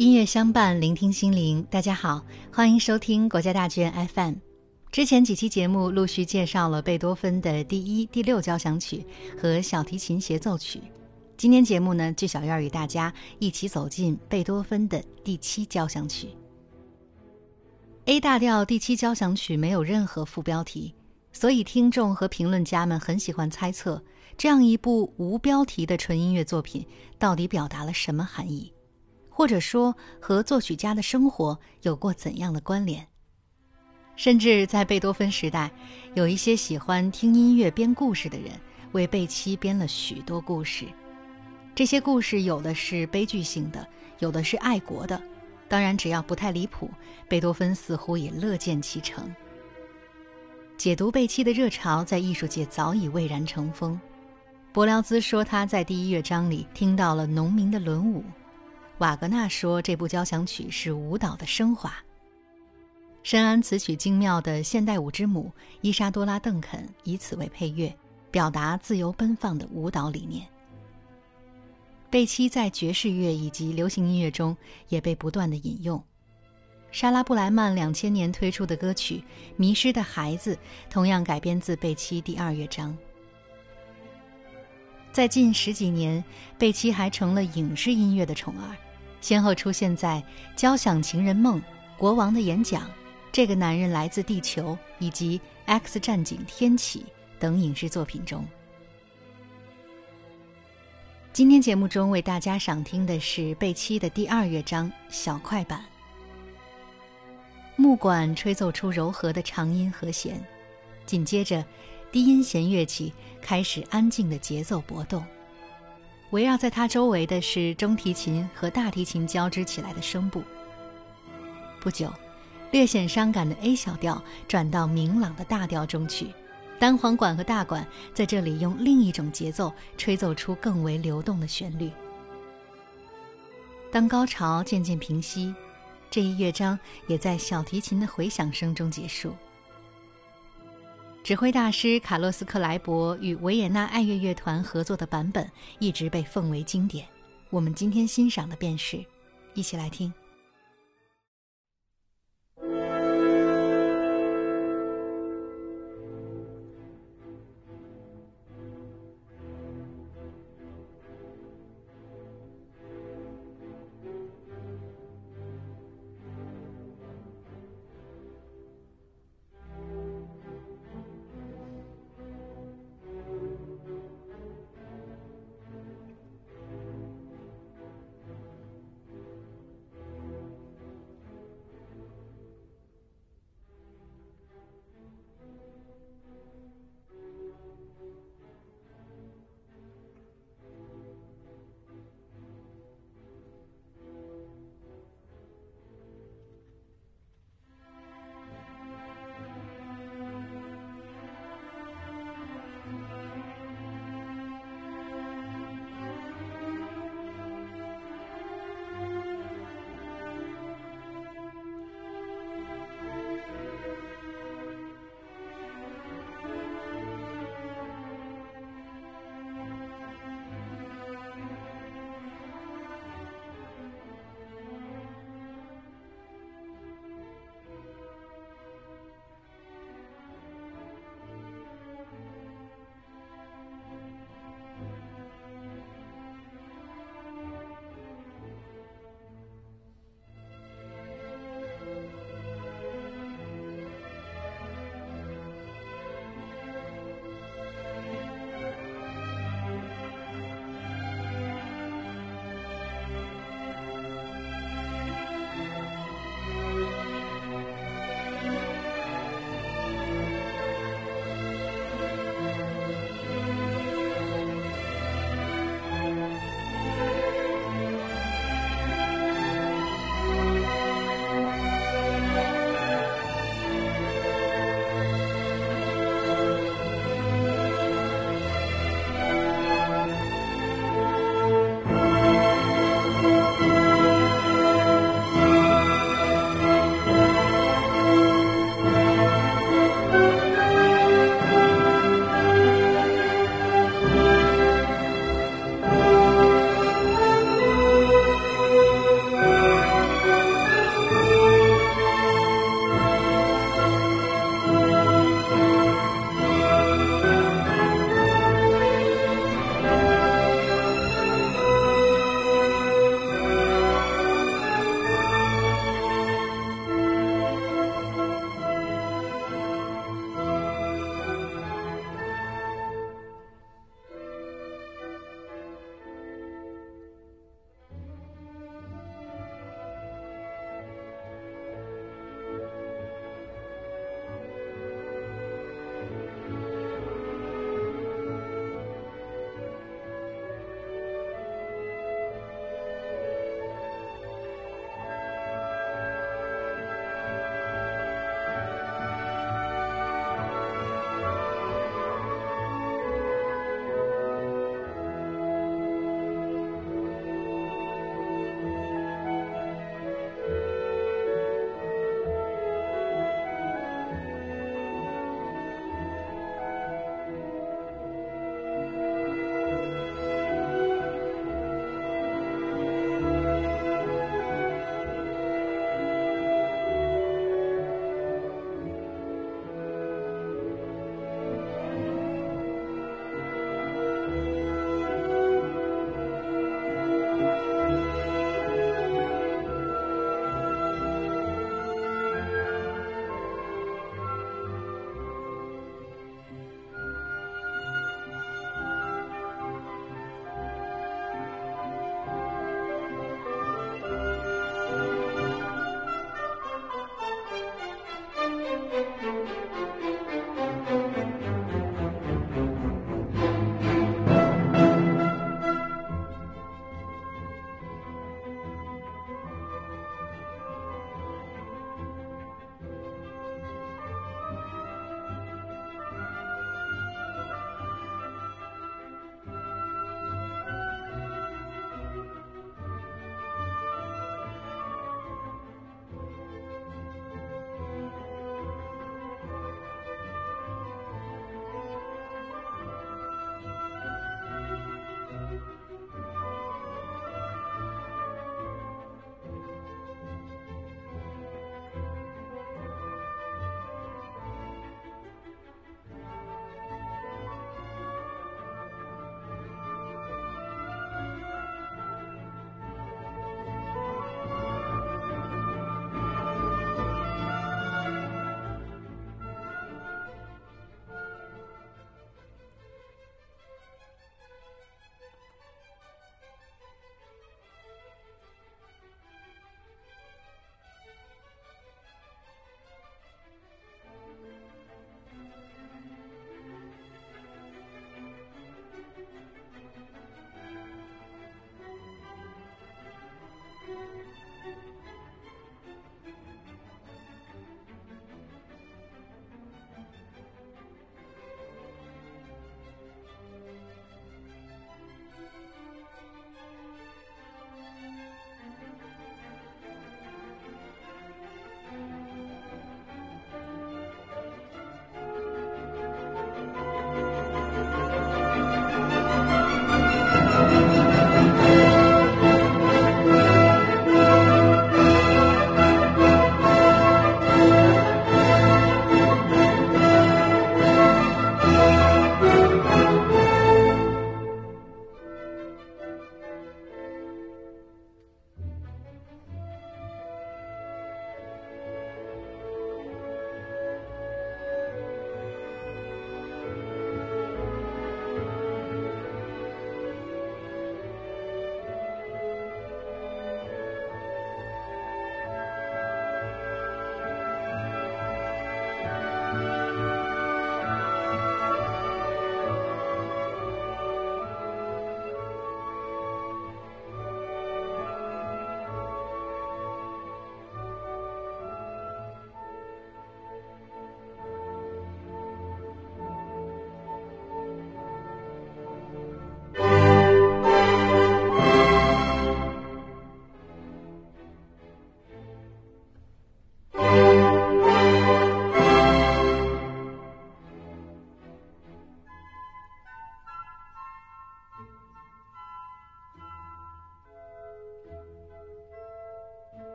音乐相伴，聆听心灵。大家好，欢迎收听国家大剧院 FM。之前几期节目陆续介绍了贝多芬的第一、第六交响曲和小提琴协奏曲。今天节目呢，就小院与大家一起走进贝多芬的第七交响曲。A 大调第七交响曲没有任何副标题，所以听众和评论家们很喜欢猜测，这样一部无标题的纯音乐作品到底表达了什么含义。或者说和作曲家的生活有过怎样的关联？甚至在贝多芬时代，有一些喜欢听音乐编故事的人为贝七编了许多故事。这些故事有的是悲剧性的，有的是爱国的。当然，只要不太离谱，贝多芬似乎也乐见其成。解读贝七的热潮在艺术界早已蔚然成风。柏辽兹说他在第一乐章里听到了农民的轮舞。瓦格纳说：“这部交响曲是舞蹈的升华。”深谙此曲精妙的现代舞之母伊莎多拉·邓肯以此为配乐，表达自由奔放的舞蹈理念。贝七在爵士乐以及流行音乐中也被不断的引用。莎拉·布莱曼两千年推出的歌曲《迷失的孩子》同样改编自贝七第二乐章。在近十几年，贝七还成了影视音乐的宠儿。先后出现在《交响情人梦》《国王的演讲》《这个男人来自地球》以及《X 战警：天启》等影视作品中。今天节目中为大家赏听的是贝七的第二乐章小快板。木管吹奏出柔和的长音和弦，紧接着，低音弦乐器开始安静的节奏搏动。围绕在他周围的是中提琴和大提琴交织起来的声部。不久，略显伤感的 A 小调转到明朗的大调中去，单簧管和大管在这里用另一种节奏吹奏出更为流动的旋律。当高潮渐渐平息，这一乐章也在小提琴的回响声中结束。指挥大师卡洛斯·克莱伯与维也纳爱乐乐团合作的版本一直被奉为经典。我们今天欣赏的便是，一起来听。